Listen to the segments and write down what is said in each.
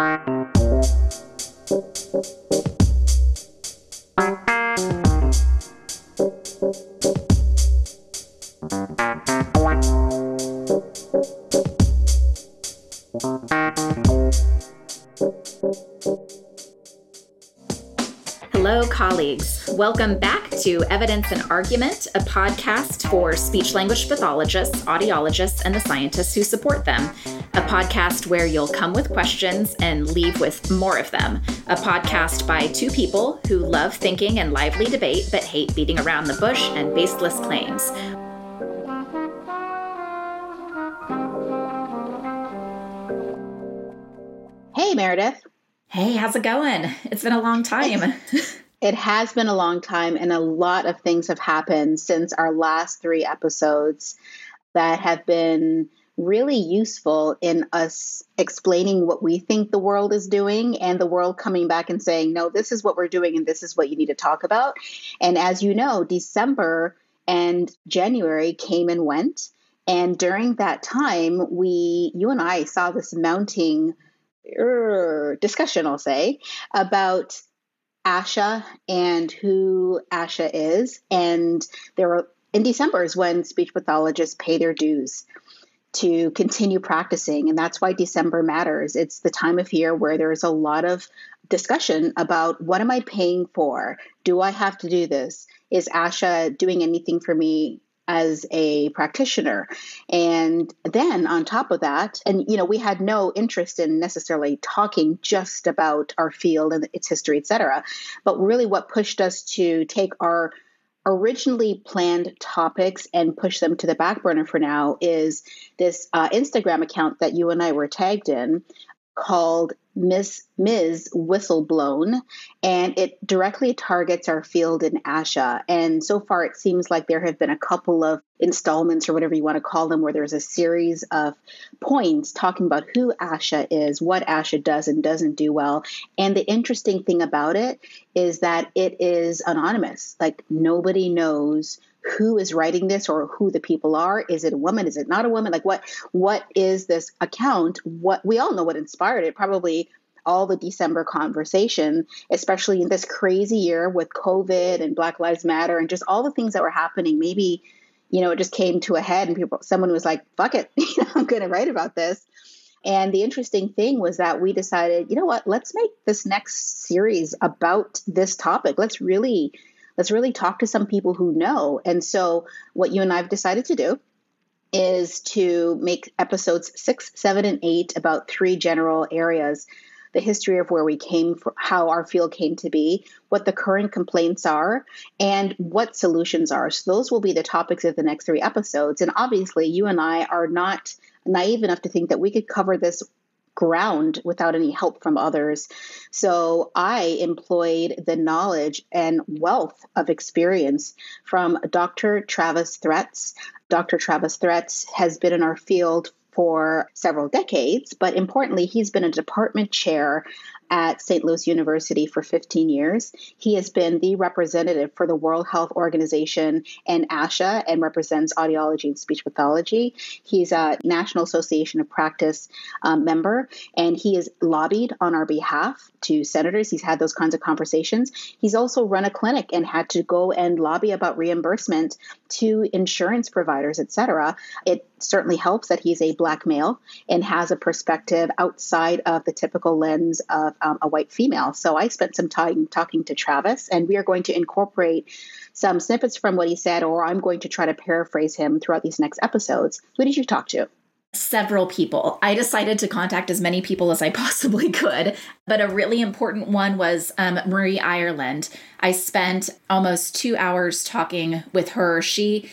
Hello, colleagues. Welcome back to Evidence and Argument, a podcast for speech language pathologists, audiologists, and the scientists who support them. A podcast where you'll come with questions and leave with more of them. A podcast by two people who love thinking and lively debate but hate beating around the bush and baseless claims. Hey, Meredith. Hey, how's it going? It's been a long time. It has been a long time, and a lot of things have happened since our last three episodes that have been really useful in us explaining what we think the world is doing and the world coming back and saying, no, this is what we're doing and this is what you need to talk about. And as you know, December and January came and went. And during that time, we, you and I saw this mounting er, discussion, I'll say, about ASHA and who ASHA is. And there were in December is when speech pathologists pay their dues to continue practicing. And that's why December matters. It's the time of year where there's a lot of discussion about what am I paying for? Do I have to do this? Is ASHA doing anything for me as a practitioner. And then on top of that, and you know, we had no interest in necessarily talking just about our field and its history, etc. But really what pushed us to take our originally planned topics and push them to the back burner for now is this uh, Instagram account that you and I were tagged in called Miss Ms. Whistleblown, and it directly targets our field in ASHA. And so far, it seems like there have been a couple of installments, or whatever you want to call them, where there's a series of points talking about who ASHA is, what ASHA does and doesn't do well. And the interesting thing about it is that it is anonymous. Like nobody knows who is writing this or who the people are. Is it a woman? Is it not a woman? Like what what is this account? What we all know what inspired it probably all the december conversation especially in this crazy year with covid and black lives matter and just all the things that were happening. Maybe you know it just came to a head and people someone was like fuck it i'm going to write about this. And the interesting thing was that we decided, you know what, let's make this next series about this topic. Let's really let's really talk to some people who know. And so, what you and I have decided to do is to make episodes six, seven, and eight about three general areas the history of where we came from, how our field came to be, what the current complaints are, and what solutions are. So, those will be the topics of the next three episodes. And obviously, you and I are not naive enough to think that we could cover this ground without any help from others. So I employed the knowledge and wealth of experience from Dr. Travis Threats. Dr. Travis Threats has been in our field for several decades, but importantly, he's been a department chair at St. Louis University for 15 years. He has been the representative for the World Health Organization and ASHA and represents audiology and speech pathology. He's a National Association of Practice um, member, and he has lobbied on our behalf to senators. He's had those kinds of conversations. He's also run a clinic and had to go and lobby about reimbursement to insurance providers, et cetera. It certainly helps that he's a black male and has a perspective outside of the typical lens of um, a white female. So I spent some time talking to Travis, and we are going to incorporate some snippets from what he said, or I'm going to try to paraphrase him throughout these next episodes. Who did you talk to? Several people. I decided to contact as many people as I possibly could, but a really important one was um, Marie Ireland. I spent almost two hours talking with her. She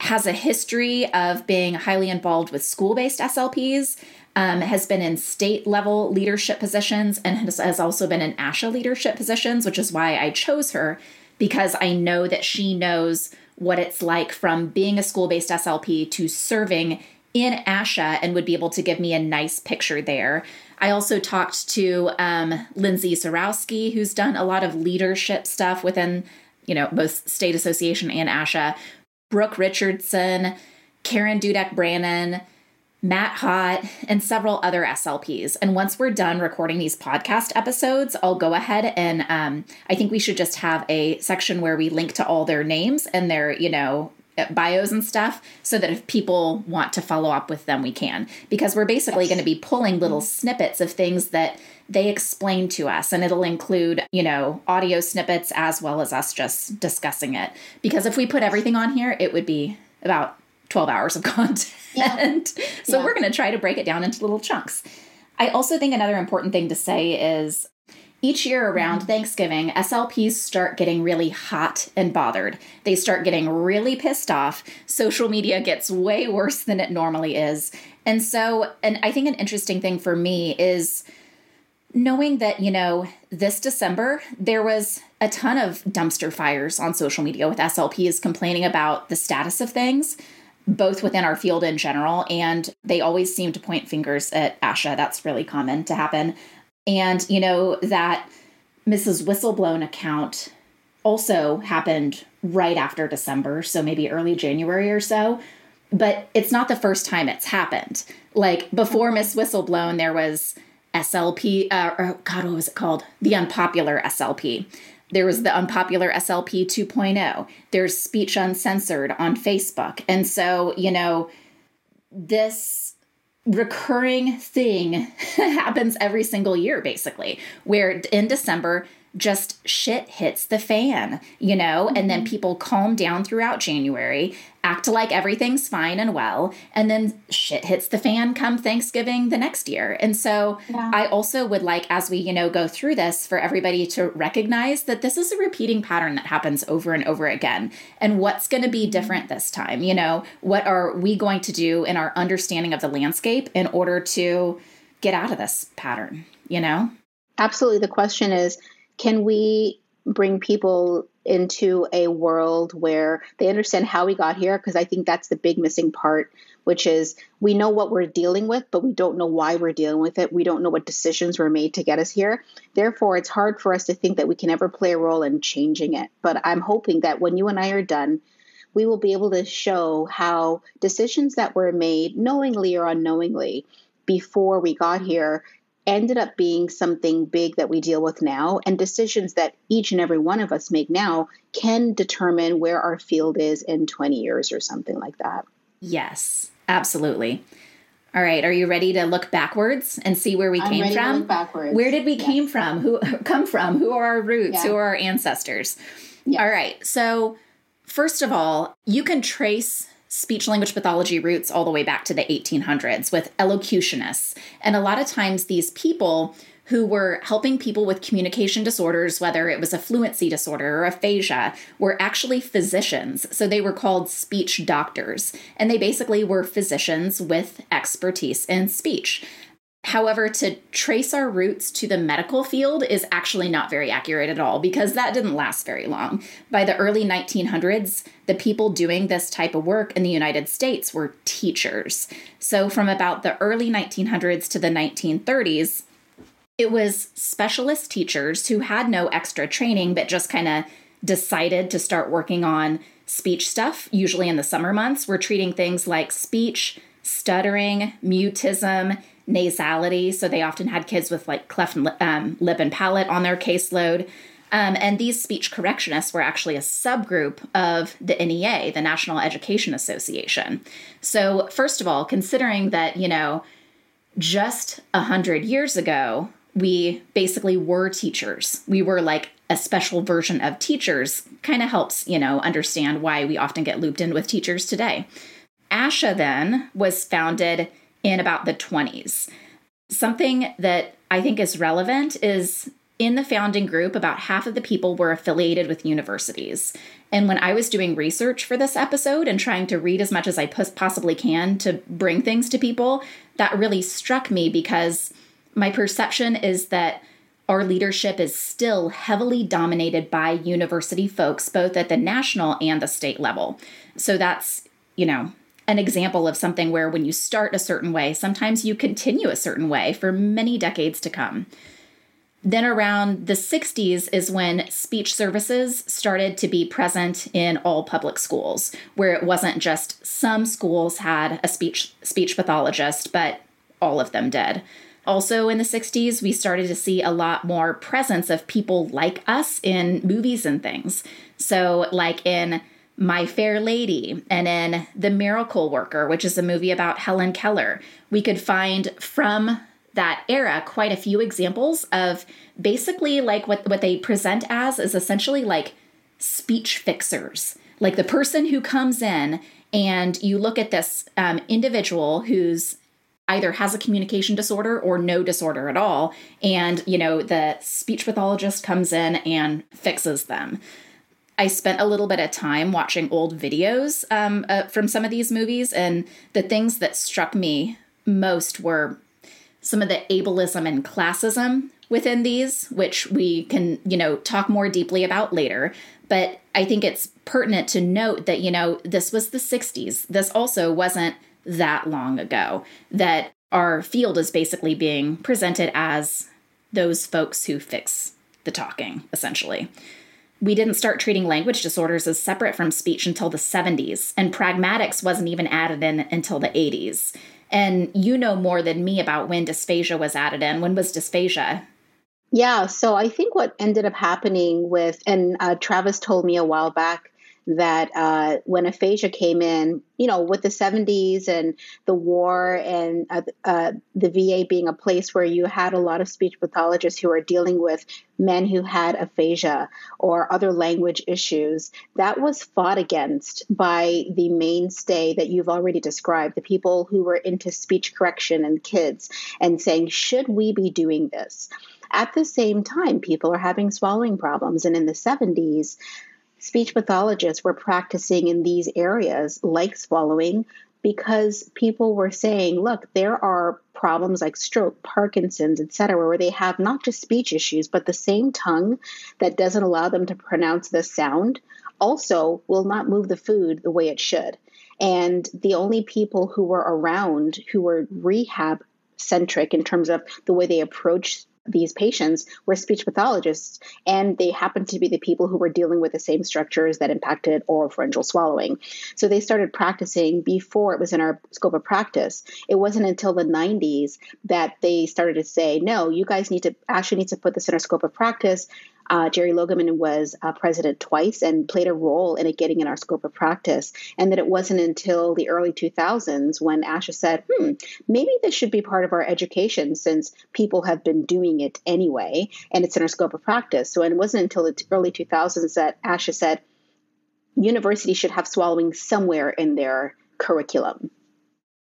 has a history of being highly involved with school based SLPs, um, has been in state level leadership positions, and has, has also been in ASHA leadership positions, which is why I chose her because I know that she knows what it's like from being a school based SLP to serving in ASHA and would be able to give me a nice picture there. I also talked to um, Lindsay Sarowski, who's done a lot of leadership stuff within, you know, both state association and ASHA, Brooke Richardson, Karen Dudek Brannan, Matt Hott, and several other SLPs. And once we're done recording these podcast episodes, I'll go ahead and um, I think we should just have a section where we link to all their names and their, you know, bios and stuff so that if people want to follow up with them, we can. Because we're basically yes. going to be pulling little snippets of things that they explain to us and it'll include you know audio snippets as well as us just discussing it because if we put everything on here it would be about 12 hours of content. Yeah. so yeah. we're going to try to break it down into little chunks. I also think another important thing to say is each year around mm-hmm. Thanksgiving, SLPs start getting really hot and bothered. They start getting really pissed off. Social media gets way worse than it normally is. And so, and I think an interesting thing for me is knowing that, you know, this December, there was a ton of dumpster fires on social media with SLPs complaining about the status of things both within our field in general, and they always seem to point fingers at ASHA. That's really common to happen. And, you know, that Mrs. Whistleblown account also happened right after December, so maybe early January or so. But it's not the first time it's happened. Like before Miss Whistleblown, there was SLP, uh, or God, what was it called? The unpopular SLP. There was the unpopular SLP 2.0. There's speech uncensored on Facebook. And so, you know, this recurring thing happens every single year, basically, where in December, just shit hits the fan, you know, mm-hmm. and then mm-hmm. people calm down throughout January, act like everything's fine and well, and then shit hits the fan come Thanksgiving the next year. And so yeah. I also would like, as we, you know, go through this, for everybody to recognize that this is a repeating pattern that happens over and over again. And what's going to be different this time? You know, what are we going to do in our understanding of the landscape in order to get out of this pattern, you know? Absolutely. The question is, can we bring people into a world where they understand how we got here? Because i think that's the big missing part which is we know what we're dealing with but we don't know why we're dealing with it. We don't know what decisions were made to get us here. Therefore it's hard for us to think that we can ever play a role in changing it. But i'm hoping that when you and i are done we will be able to show how decisions that were made knowingly or unknowingly before we got here ended up being something big that we deal with now, and decisions that each and every one of us make now can determine where our field is in 20 years or something like that. Yes, absolutely. All right, are you ready to look backwards and see where we I'm came from? backwards. Where did we yes. came from? Who come from? Who are our roots? Yeah. Who are our ancestors? All right. So, first of all, you can trace speech language pathology roots all the way back to the 1800s with elocutionists. And a lot of times, these people who were helping people with communication disorders, whether it was a fluency disorder or aphasia, were actually physicians. So they were called speech doctors. And they basically were physicians with expertise in speech. However, to trace our roots to the medical field is actually not very accurate at all because that didn't last very long. By the early 1900s, the people doing this type of work in the United States were teachers. So, from about the early 1900s to the 1930s, it was specialist teachers who had no extra training but just kind of decided to start working on speech stuff, usually in the summer months. We're treating things like speech, stuttering, mutism, nasality. So they often had kids with like cleft um, lip and palate on their caseload. Um, and these speech correctionists were actually a subgroup of the NEA, the National Education Association. So, first of all, considering that, you know, just a hundred years ago, we basically were teachers. We were like a special version of teachers, kind of helps, you know, understand why we often get looped in with teachers today. ASHA then was founded in about the 20s. Something that I think is relevant is in the founding group, about half of the people were affiliated with universities. And when I was doing research for this episode and trying to read as much as I possibly can to bring things to people, that really struck me because my perception is that our leadership is still heavily dominated by university folks, both at the national and the state level. So that's, you know, an example of something where when you start a certain way, sometimes you continue a certain way for many decades to come. Then around the 60s is when speech services started to be present in all public schools, where it wasn't just some schools had a speech speech pathologist, but all of them did. Also in the 60s, we started to see a lot more presence of people like us in movies and things. So, like in My Fair Lady and in The Miracle Worker, which is a movie about Helen Keller, we could find from that era quite a few examples of basically like what, what they present as is essentially like speech fixers. Like the person who comes in and you look at this um, individual who's either has a communication disorder or no disorder at all and you know the speech pathologist comes in and fixes them i spent a little bit of time watching old videos um, uh, from some of these movies and the things that struck me most were some of the ableism and classism within these, which we can, you know, talk more deeply about later. But I think it's pertinent to note that, you know, this was the 60s. This also wasn't that long ago, that our field is basically being presented as those folks who fix the talking, essentially. We didn't start treating language disorders as separate from speech until the 70s, and pragmatics wasn't even added in until the 80s. And you know more than me about when dysphagia was added in. When was dysphagia? Yeah, so I think what ended up happening with, and uh, Travis told me a while back that uh, when aphasia came in, you know, with the 70s and the war and uh, uh, the VA being a place where you had a lot of speech pathologists who are dealing with men who had aphasia or other language issues, that was fought against by the mainstay that you've already described the people who were into speech correction and kids and saying, should we be doing this? At the same time, people are having swallowing problems. And in the 70s, speech pathologists were practicing in these areas like swallowing because people were saying look there are problems like stroke parkinson's etc where they have not just speech issues but the same tongue that doesn't allow them to pronounce the sound also will not move the food the way it should. And the only people who were around who were rehab centric in terms of the way they approach these patients were speech pathologists, and they happened to be the people who were dealing with the same structures that impacted oropharyngeal swallowing. So they started practicing before it was in our scope of practice. It wasn't until the 90s that they started to say, no, you guys need to actually need to put this in our scope of practice. Uh, Jeri Logemann was uh, president twice and played a role in it getting in our scope of practice. And that it wasn't until the early 2000s when ASHA said, hmm, maybe this should be part of our education since people have been doing it anyway and it's in our scope of practice. So it wasn't until the early 2000s that ASHA said, universities should have swallowing somewhere in their curriculum.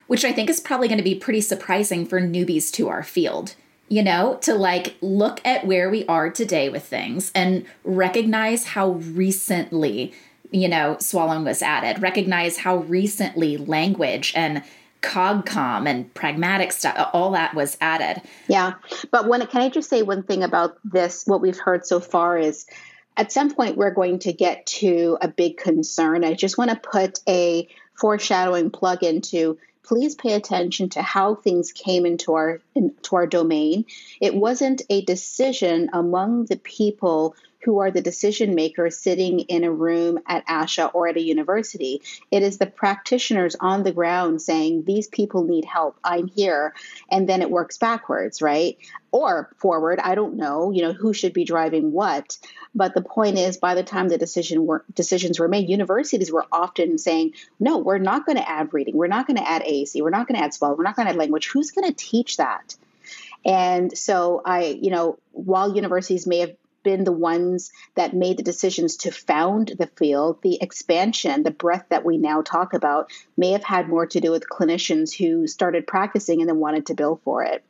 Which I think is probably going to be pretty surprising for newbies to our field you know, to like look at where we are today with things and recognize how recently, you know, swallowing was added, recognize how recently language and cogcom and pragmatic stuff all that was added. Yeah. But when can i just say one thing about this what we've heard so far is at some point we're going to get to a big concern. I just want to put a foreshadowing plug into please pay attention to how things came into our into our domain. It wasn't a decision among the people who are the decision makers sitting in a room at ASHA or at a university. It is the practitioners on the ground saying, These people need help. I'm here. And then it works backwards, right? Or forward. I don't know, you know, who should be driving what. But the point is, by the time the decision were, decisions were made, universities were often saying, no, we're not going to add reading. We're not going to add AAC. We're not going to add swallow. We're not going to add language. Who's going to teach that? And so I, you know, while universities may have been the ones that made the decisions to found the field, the expansion, the breadth that we now talk about may have had more to do with clinicians who started practicing and then wanted to bill for it.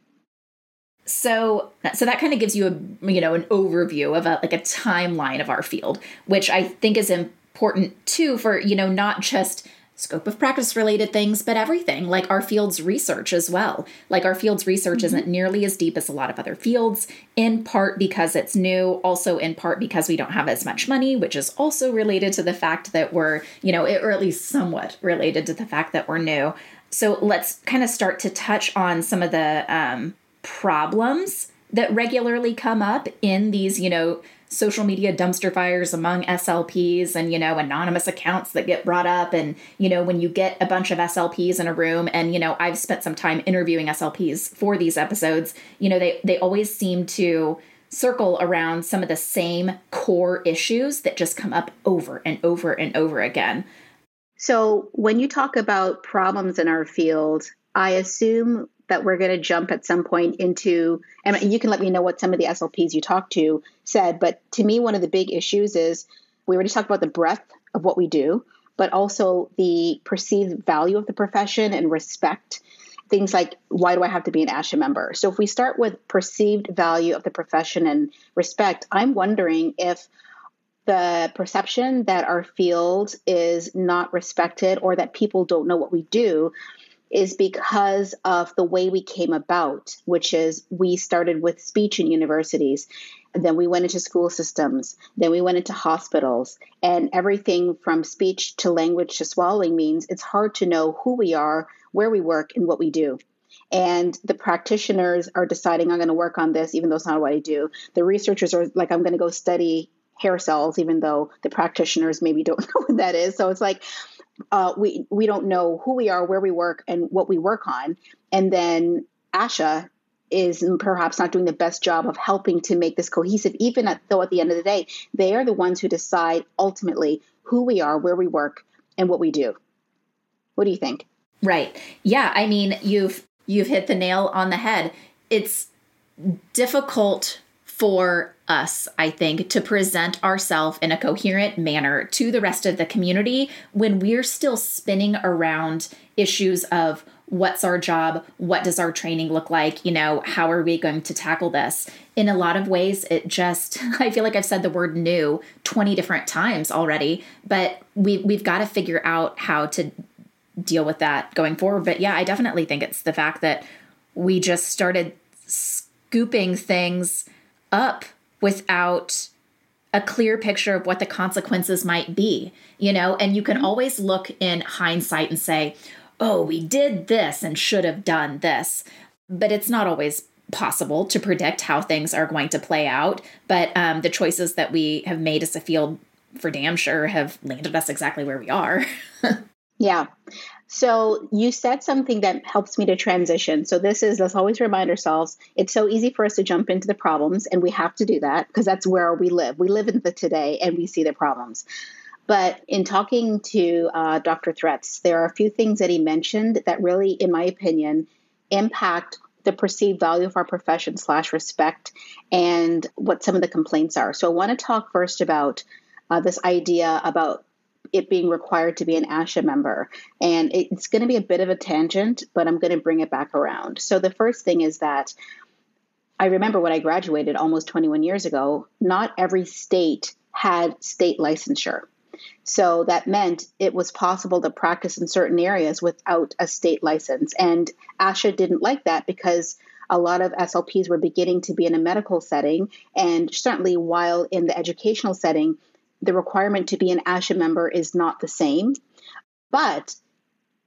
So, so that kind of gives you a you know an overview of a like a timeline of our field, which I think is important too for you know not just scope of practice related things, but everything, like our field's research as well. Like our field's research mm-hmm. isn't nearly as deep as a lot of other fields, in part because it's new, also in part because we don't have as much money, which is also related to the fact that we're, you know, or at least somewhat related to the fact that we're new. So let's kind of start to touch on some of the um, problems that regularly come up in these, you know, social media dumpster fires among SLPs and, you know, anonymous accounts that get brought up. And, you know, when you get a bunch of SLPs in a room, and, you know, I've spent some time interviewing SLPs for these episodes, you know, they, they always seem to circle around some of the same core issues that just come up over and over and over again. So, when you talk about problems in our field, I assume that we're going to jump at some point into, and you can let me know what some of the SLPs you talked to said, but to me, one of the big issues is we already talked about the breadth of what we do, but also the perceived value of the profession and respect. Things like, why do I have to be an ASHA member? So, if we start with perceived value of the profession and respect, I'm wondering if the perception that our field is not respected or that people don't know what we do is because of the way we came about, which is we started with speech in universities, then we went into school systems, then we went into hospitals, and everything from speech to language to swallowing means it's hard to know who we are, where we work, and what we do. And the practitioners are deciding, I'm going to work on this, even though it's not what I do. The researchers are like, I'm going to go study hair cells, even though the practitioners maybe don't know what that is. So it's like, uh, we we don't know who we are, where we work, and what we work on. And then ASHA is perhaps not doing the best job of helping to make this cohesive. Even at, though at the end of the day, they are the ones who decide ultimately who we are, where we work, and what we do. What do you think? Right. Yeah. I mean, you've you've hit the nail on the head. It's difficult for us, I think, to present ourselves in a coherent manner to the rest of the community when we're still spinning around issues of what's our job, what does our training look like, you know, how are we going to tackle this? In a lot of ways, it just, I feel like I've said the word new 20 different times already, but we, we've got to figure out how to deal with that going forward. But yeah, I definitely think it's the fact that we just started scooping things up without a clear picture of what the consequences might be, you know, and you can mm-hmm. always look in hindsight and say, oh, we did this and should have done this. But it's not always possible to predict how things are going to play out. But um, the choices that we have made as a field for damn sure have landed us exactly where we are. yeah. So you said something that helps me to transition. So this is let's always remind ourselves it's so easy for us to jump into the problems, and we have to do that because that's where we live. We live in the today, and we see the problems. But in talking to uh, Dr. Threats, there are a few things that he mentioned that really, in my opinion, impact the perceived value of our profession slash respect and what some of the complaints are. So I want to talk first about uh, this idea about it being required to be an ASHA member. And it's going to be a bit of a tangent, but I'm going to bring it back around. So the first thing is that I remember when I graduated almost 21 years ago, not every state had state licensure. So that meant it was possible to practice in certain areas without a state license. And ASHA didn't like that because a lot of SLPs were beginning to be in a medical setting. And certainly while in the educational setting, the requirement to be an ASHA member is not the same. But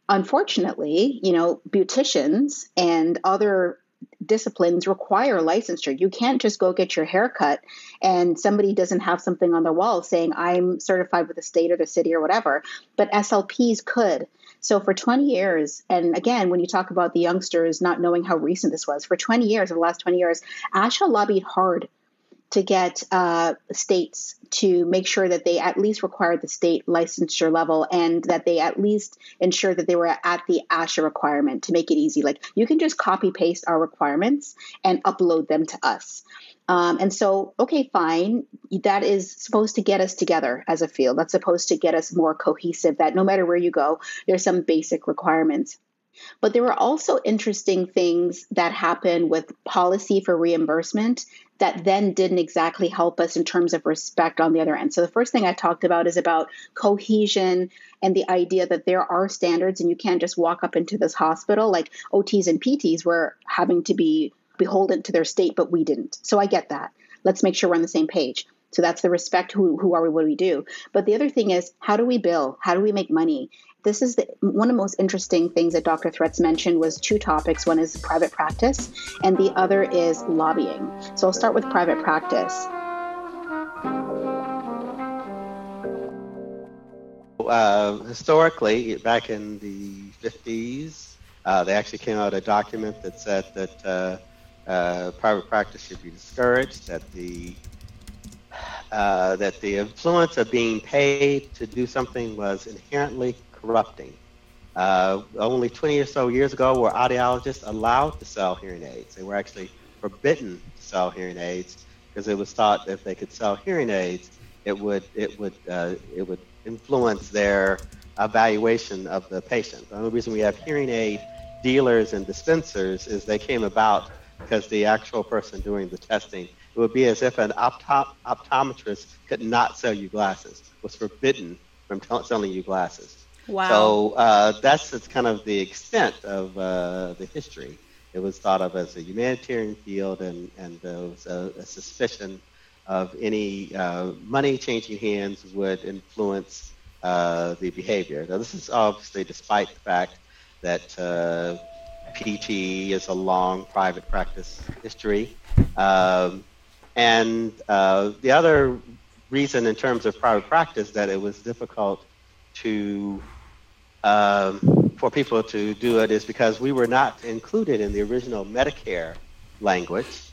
unfortunately, you know, beauticians and other disciplines require licensure. You can't just go get your hair cut and somebody doesn't have something on their wall saying, I'm certified with the state or the city or whatever. But SLPs could. So for 20 years, and again, when you talk about the youngsters not knowing how recent this was, for 20 years, over the last 20 years, ASHA lobbied hard to get uh, states to make sure that they at least required the state licensure level and that they at least ensure that they were at the ASHA requirement to make it easy. Like you can just copy paste our requirements and upload them to us. Um, and so, okay, fine. That is supposed to get us together as a field. That's supposed to get us more cohesive. That no matter where you go, there's some basic requirements. But there were also interesting things that happened with policy for reimbursement that then didn't exactly help us in terms of respect on the other end. So the first thing I talked about is about cohesion and the idea that there are standards and you can't just walk up into this hospital like OTs and PTs were having to be beholden to their state, but we didn't. So I get that. Let's make sure we're on the same page. So that's the respect who, who are we, what do we do? But the other thing is, how do we bill? How do we make money? This is the, one of the most interesting things that Dr. Threats mentioned was two topics. One is private practice, and the other is lobbying. So I'll start with private practice. Uh, historically, back in the 50s, uh, they actually came out a document that said that uh, uh, private practice should be discouraged, that the uh, that the influence of being paid to do something was inherently corrupting. Uh, only 20 or so years ago were audiologists allowed to sell hearing aids. They were actually forbidden to sell hearing aids because it was thought that if they could sell hearing aids, it would it would uh, it would influence their evaluation of the patient. The only reason we have hearing aid dealers and dispensers is they came about because the actual person doing the testing, it would be as if an optom- optometrist could not sell you glasses, was forbidden from t- selling you glasses. Wow. So uh, that's kind of the extent of uh, the history. It was thought of as a humanitarian field, and, and there was a, a suspicion of any uh, money changing hands would influence uh, the behavior. Now, this is obviously despite the fact that uh, PT is a long private practice history. Um, and uh, the other reason in terms of private practice that it was difficult to um, for people to do it is because we were not included in the original Medicare language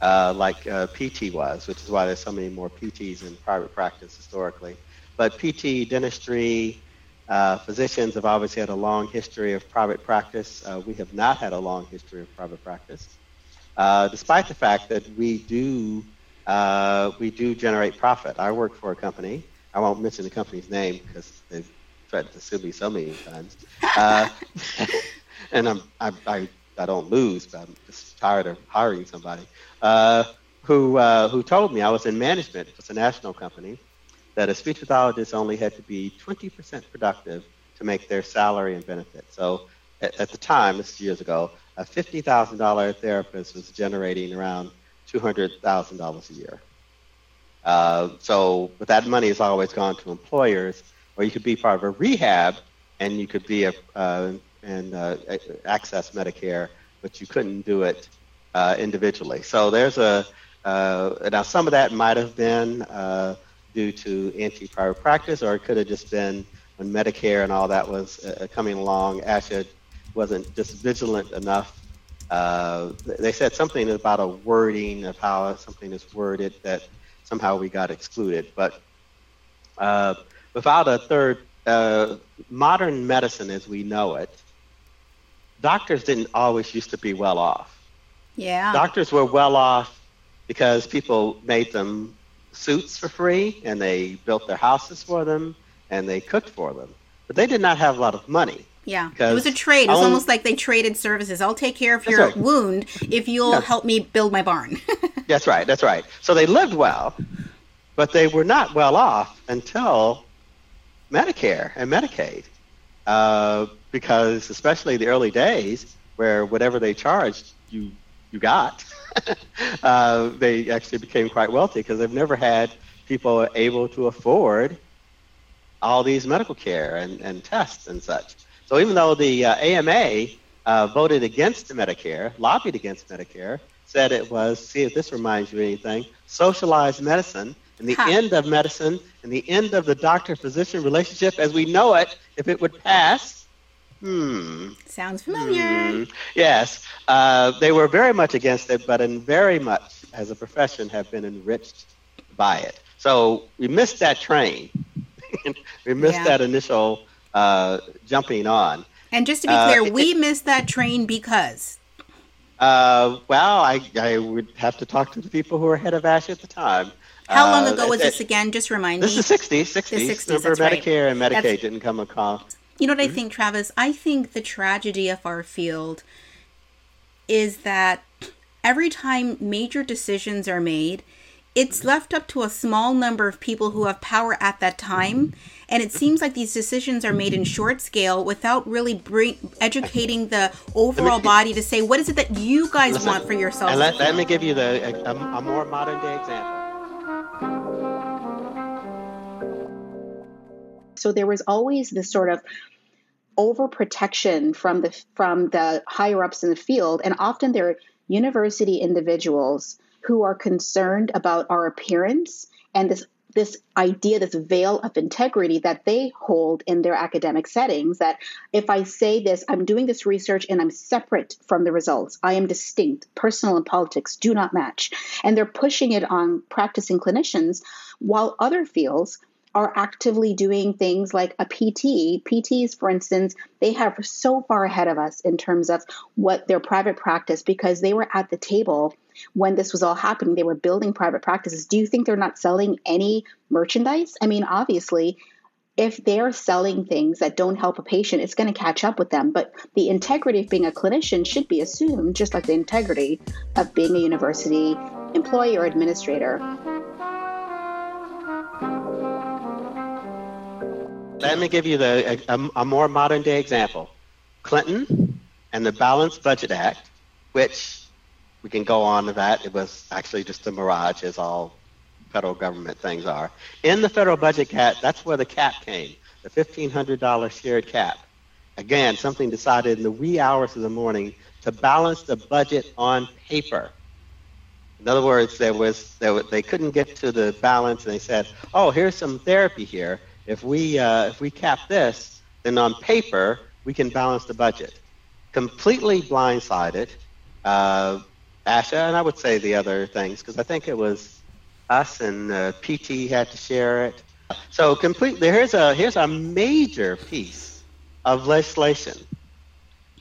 uh, like uh, PT was, which is why there's so many more PTs in private practice historically. But PT, dentistry, uh, physicians have obviously had a long history of private practice. Uh, we have not had a long history of private practice, uh, despite the fact that we do uh, we do generate profit. I work for a company. I won't mention the company's name because they've threatened to sue me so many times. Uh, and I'm, I, I, I don't lose, but I'm just tired of hiring somebody uh, who who told me I was in management. It's a national company that a speech pathologist only had to be 20% productive to make their salary and benefit. So at, at the time, this is years ago, a $50,000 therapist was generating around $200,000 a year. Uh, so, but that money has always gone to employers, or you could be part of a rehab and you could be a, uh, and uh, access Medicare, but you couldn't do it uh, individually. So there's a, uh, now some of that might have been uh, due to anti-private practice, or it could have just been when Medicare and all that was uh, coming along, ASHA wasn't just vigilant enough. They said something about a wording of how something is worded that somehow we got excluded. But without a third, uh, modern medicine as we know it, doctors didn't always used to be well off. Yeah. Doctors were well off because people made them suits for free and they built their houses for them and they cooked for them. But they did not have a lot of money. Yeah, it was a trade. It was almost like they traded services. I'll take care of your right. wound if you'll yes. help me build my barn. that's right. That's right. So they lived well, but they were not well off until Medicare and Medicaid, uh, because especially the early days, where whatever they charged, you you got. uh, they actually became quite wealthy because they've never had people able to afford all these medical care and, and tests and such. So even though the uh, AMA uh, voted against Medicare, lobbied against Medicare, said it was, see if this reminds you of anything, socialized medicine, and the huh. end of medicine and the end of the doctor-physician relationship as we know it, if it would pass, Hmm. Sounds familiar. Hmm. Yes. Uh, they were very much against it, but in very much, as a profession, have been enriched by it. So we missed that train. we missed yeah. that initial uh, jumping on. And just to be clear, uh, we it, missed that train because. Uh, well, I, I would have to talk to the people who were head of ASH at the time. How long ago was this again? Just remind this me. This is 60s. 60s. The 60s Remember, Medicare right. and Medicaid that's, didn't come across you know what mm-hmm. I think, Travis? I think the tragedy of our field is that every time major decisions are made, it's left up to a small number of people who have power at that time. And it seems like these decisions are made in short scale without really bring, educating the overall me, body to say, what is it that you guys listen, want for yourselves? And let, let me give you the, a, a more modern day example. So there was always this sort of overprotection from the from the higher ups in the field, and often they're university individuals who are concerned about our appearance and this this idea, this veil of integrity that they hold in their academic settings. That if I say this, I'm doing this research and I'm separate from the results. I am distinct. Personal and politics do not match. And they're pushing it on practicing clinicians, while other fields are actively doing things like a PT. PTs, for instance, they have so far ahead of us in terms of what their private practice because they were at the table when this was all happening. They were building private practices. Do you think they're not selling any merchandise? I mean, obviously, if they're selling things that don't help a patient, it's going to catch up with them. But the integrity of being a clinician should be assumed, just like the integrity of being a university employee or administrator. Let me give you the, a, a more modern day example. Clinton and the Balanced Budget Act, which we can go on to that. It was actually just a mirage, as all federal government things are. In the federal budget cap, that's where the cap came, the $1,500 shared cap. Again, something decided in the wee hours of the morning to balance the budget on paper. In other words, there was, there was, they couldn't get to the balance, and they said, "Oh, here's some therapy here. If we, uh, if we cap this, then on paper, we can balance the budget. Completely blindsided uh, ASHA, and I would say the other things, because I think it was us and uh, PT had to share it. So completely, here's a, here's a major piece of legislation.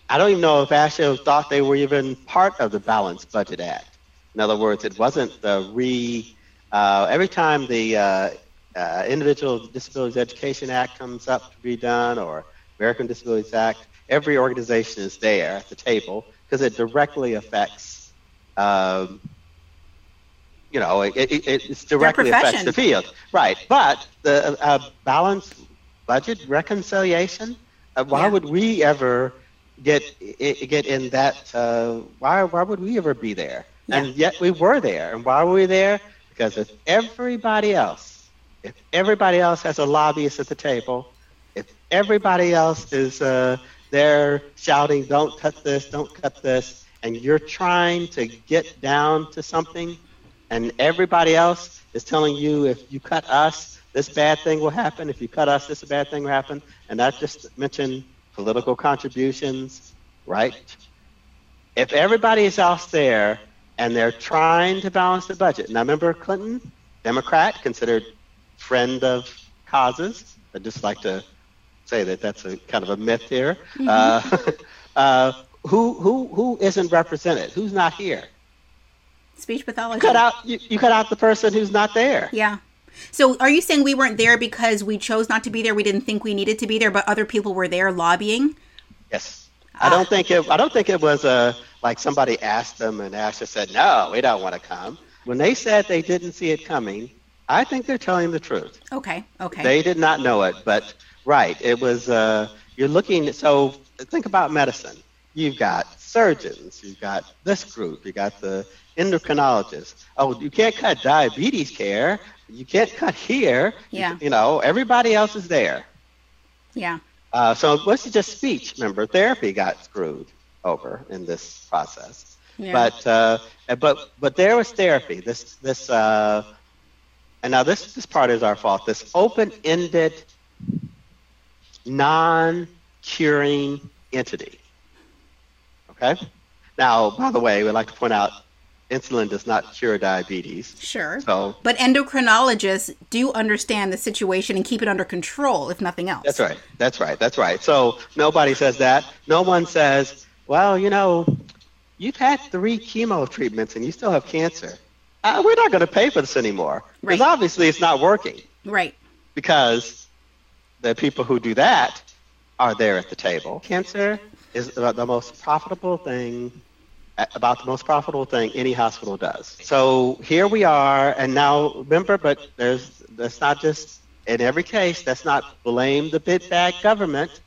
I don't even know if ASHA thought they were even part of the Balanced Budget Act. In other words, it wasn't the re. Uh, every time the uh, uh, Individual Disabilities Education Act comes up to be done, or American Disabilities Act, every organization is there at the table because it directly affects, um, you know, it, it, it directly affects the field. Right. But the uh, balanced budget reconciliation, uh, why yeah. would we ever get get in that? Uh, why, why would we ever be there? Yeah. And yet we were there. And why were we there? Because if everybody else if everybody else has a lobbyist at the table, if everybody else is uh, there shouting, don't cut this, don't cut this, and you're trying to get down to something, and everybody else is telling you, if you cut us, this bad thing will happen. If you cut us, this bad thing will happen. And I just mentioned political contributions, right? If everybody is out there and they're trying to balance the budget, now remember Clinton, Democrat, considered friend of causes. I'd just like to say that that's a kind of a myth here. Mm-hmm. Uh, uh, who who who isn't represented? Who's not here? Speech pathology. You cut out you, you cut out the person who's not there. Yeah. So are you saying we weren't there because we chose not to be there? We didn't think we needed to be there, but other people were there lobbying. Yes. I don't think it. I don't think it was a uh, like somebody asked them and ASHA said, "No, we don't want to come." When they said they didn't see it coming, I think they're telling the truth. Okay. Okay. They did not know it, but right, it was. Uh, you're looking. So think about medicine. You've got surgeons. You've got this group. You got the endocrinologists. Oh, you can't cut diabetes care. You can't cut here. Yeah. You, you know, everybody else is there. Yeah. Uh, so what's just speech? Remember, therapy got screwed over in this process. Yeah. But uh, but but there was therapy. This this uh, and now this this part is our fault. This open-ended, non-curing entity. Okay. Now, by the way, we'd like to point out insulin does not cure diabetes. Sure. So, but endocrinologists do understand the situation and keep it under control, if nothing else. That's right. That's right. That's right. So nobody says that. No one says, "Well, you know, you've had three chemo treatments and you still have cancer." Uh, we're not going to pay for this anymore because right. obviously it's not working. Right. Because the people who do that are there at the table. Cancer is about the most profitable thing about the most profitable thing any hospital does. So here we are, and now remember, but there's that's not just in every case. That's not blame the big bad government,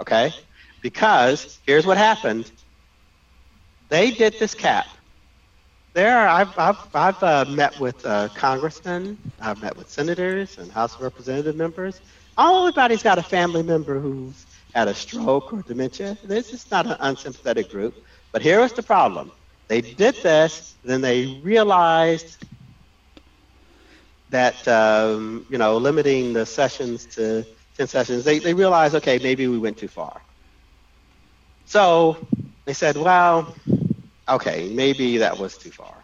okay? Because here's what happened. They did this cap. There, I've I've I've uh, met with uh, congressmen, I've met with senators and House of Representative members. everybody's got a family member who's had a stroke or dementia. This is not an unsympathetic group. But here was the problem. They did this, then they realized that, um, you know, limiting the sessions to 10 sessions, they, they realized, okay, maybe we went too far. So they said, well, okay, maybe that was too far.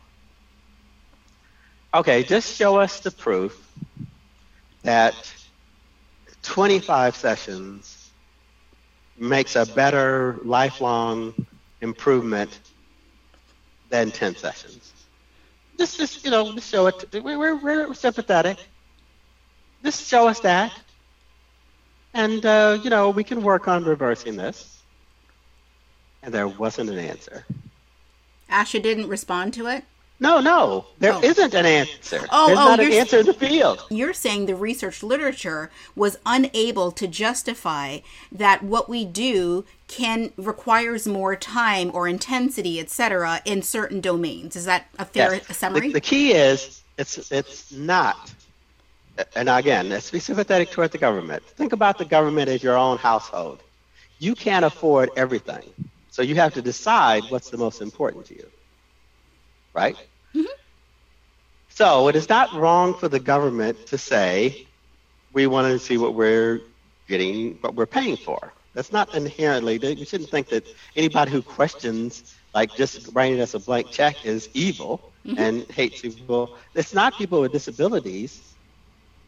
Okay, just show us the proof that 25 sessions makes a better lifelong improvement than 10 sessions. Just, just you know, just show it. We're, we're, sympathetic. Just show us that. And, uh, you know, we can work on reversing this. And there wasn't an answer. ASHA didn't respond to it? No, no, there Oh. not an answer. Oh, There's oh, not an you're- answer in the field. You're saying the research literature was unable to justify that what we do can requires more time or intensity, etc., in certain domains. Is that a fair Yes. summary? The, the key is it's it's not. And again, let's be sympathetic toward the government. Think about the government as your own household. You can't afford everything, so you have to decide what's the most important to you. Right. Mm-hmm. So it is not wrong for the government to say we want to see what we're getting, what we're paying for. That's not inherently. You shouldn't think that anybody who questions, like just writing us a blank check, is evil mm-hmm. and hates people. It's not people with disabilities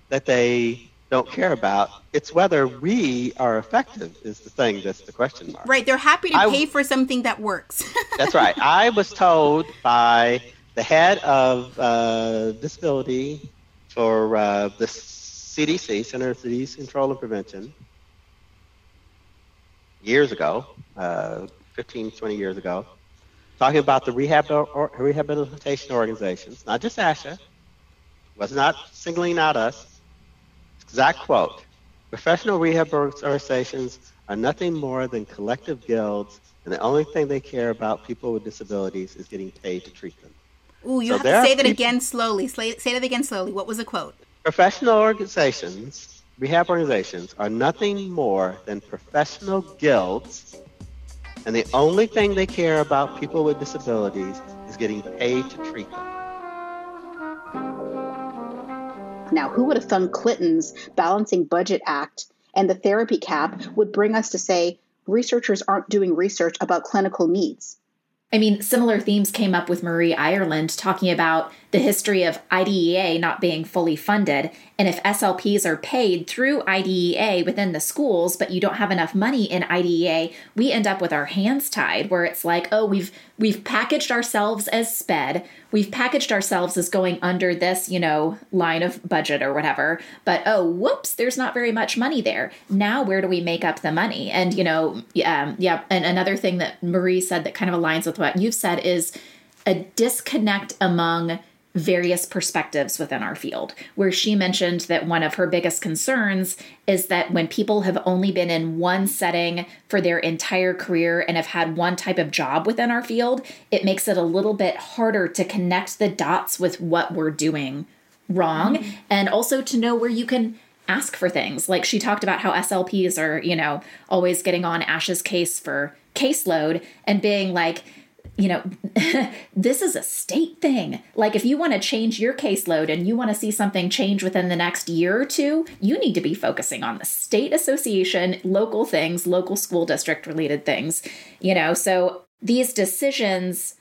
that they don't care about. It's whether we are effective is the thing that's the question mark. right, they're happy to I- pay for something that works. That's right. I was told by the head of uh, disability for uh, the CDC, Center for Disease Control and Prevention, years ago, uh, 15, 20 years ago, talking about the rehab or, rehabilitation organizations, not just ASHA, was not singling out us. Exact quote. Professional rehab organizations are nothing more than collective guilds, and the only thing they care about people with disabilities is getting paid to treat them. Ooh, you So have to say that again slowly. Say, say that again slowly. What was the quote? Professional organizations, rehab organizations, are nothing more than professional guilds, and the only thing they care about people with disabilities is getting paid to treat them. Now, who would have thunk Clinton's Balancing Budget Act and the therapy cap would bring us to say researchers aren't doing research about clinical needs? I mean, similar themes came up with Marie Ireland talking about the history of IDEA not being fully funded. And if SLPs are paid through IDEA within the schools, but you don't have enough money in IDEA, we end up with our hands tied where it's like, oh, we've we've packaged ourselves as SPED. We've packaged ourselves as going under this, you know, line of budget or whatever. But oh, whoops, there's not very much money there. Now where do we make up the money? And you know, um, yeah, and another thing that Marie said that kind of aligns with what you've said is a disconnect among various perspectives within our field, where she mentioned that one of her biggest concerns is that when people have only been in one setting for their entire career and have had one type of job within our field, it makes it a little bit harder to connect the dots with what we're doing wrong mm-hmm. and also to know where you can ask for things. Like she talked about how SLPs are, you know, always getting on ASHA's case for caseload and being like, you know, this is a state thing. Like, if you want to change your caseload and you want to see something change within the next year or two, you need to be focusing on the state association, local things, local school district related things, you know. So these decisions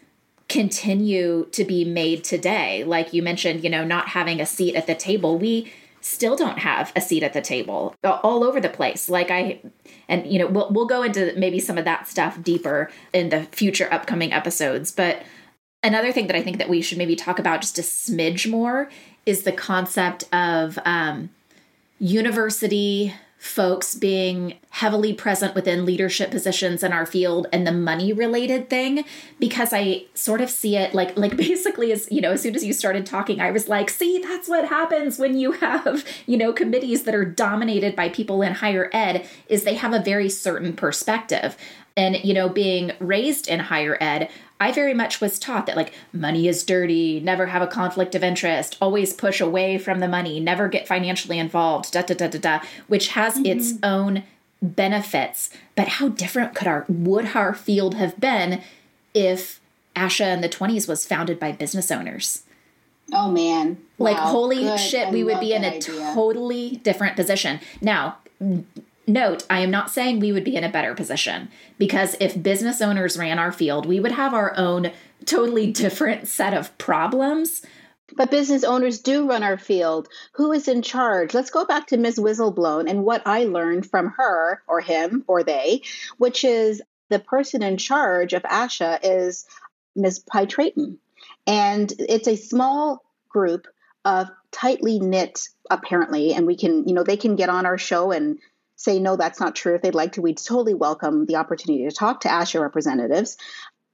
continue to be made today. Like you mentioned, you know, not having a seat at the table. We still don't have a seat at the table all over the place. Like I and you know, we'll we'll go into maybe some of that stuff deeper in the future upcoming episodes, but another thing that I think that we should maybe talk about just a smidge more is the concept of um, university folks being heavily present within leadership positions in our field and the money related thing because i sort of see it like like basically as you know as soon as you started talking i was like see that's what happens when you have you know committees that are dominated by people in higher ed is they have a very certain perspective and you know being raised in higher ed I very much was taught that like money is dirty, never have a conflict of interest, always push away from the money, never get financially involved, da da da da da, which has mm-hmm. its own benefits. But how different could our would our field have been if ASHA in the 20s was founded by business owners? Oh man. Like holy Good. shit, I we would be in a idea. totally different position. Now, note, I am not saying we would be in a better position because if business owners ran our field, we would have our own totally different set of problems. But business owners do run our field. Who is in charge? Let's go back to Ms. Whistleblown and what I learned from her or him or they, which is the person in charge of ASHA is Ms. Pietranton. And it's a small group of tightly knit, apparently, and we can, you know, they can get on our show and say, no, that's not true if they'd like to. We'd totally welcome the opportunity to talk to ASHA representatives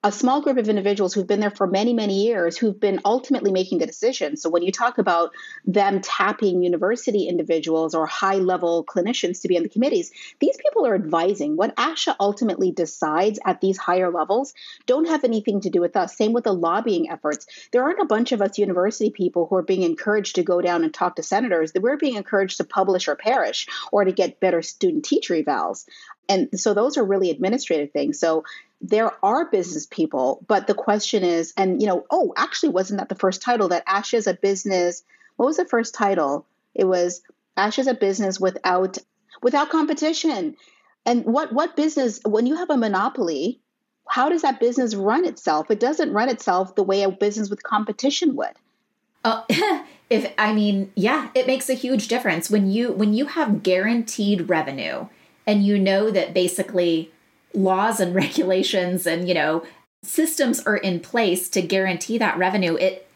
a small group of individuals who've been there for many, many years who've been ultimately making the decision. So when you talk about them tapping university individuals or high level clinicians to be on the committees, these people are advising. What ASHA ultimately decides at these higher levels don't have anything to do with us. Same with the lobbying efforts. There aren't a bunch of us university people who are being encouraged to go down and talk to senators. We're being encouraged to publish or perish or to get better student teacher evals. And so those are really administrative things. So there are business people, but the question is, and you know, oh, actually, wasn't that the first title that ASHA is a business? What was the first title? It was ASHA is a business without without competition. And what what business when you have a monopoly, how does that business run itself? It doesn't run itself the way a business with competition would. Uh, if I mean, yeah, it makes a huge difference when you when you have guaranteed revenue and you know that basically laws and regulations and you know systems are in place to guarantee that revenue it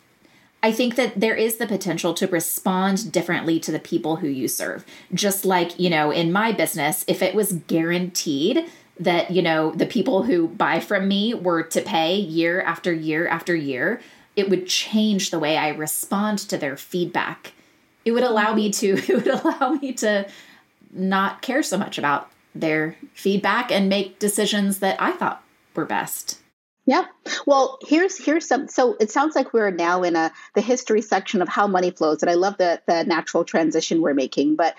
i think that there is the potential to respond differently to the people who you serve. Just like you know in my business if it was guaranteed that you know the people who buy from me were to pay year after year after year it would change the way i respond to their feedback. It would allow me to it would allow me to not care so much about their feedback and make decisions that I thought were best. Yeah. Well, here's here's some so it sounds like we're now in a the history section of how money flows and I love the the natural transition we're making, but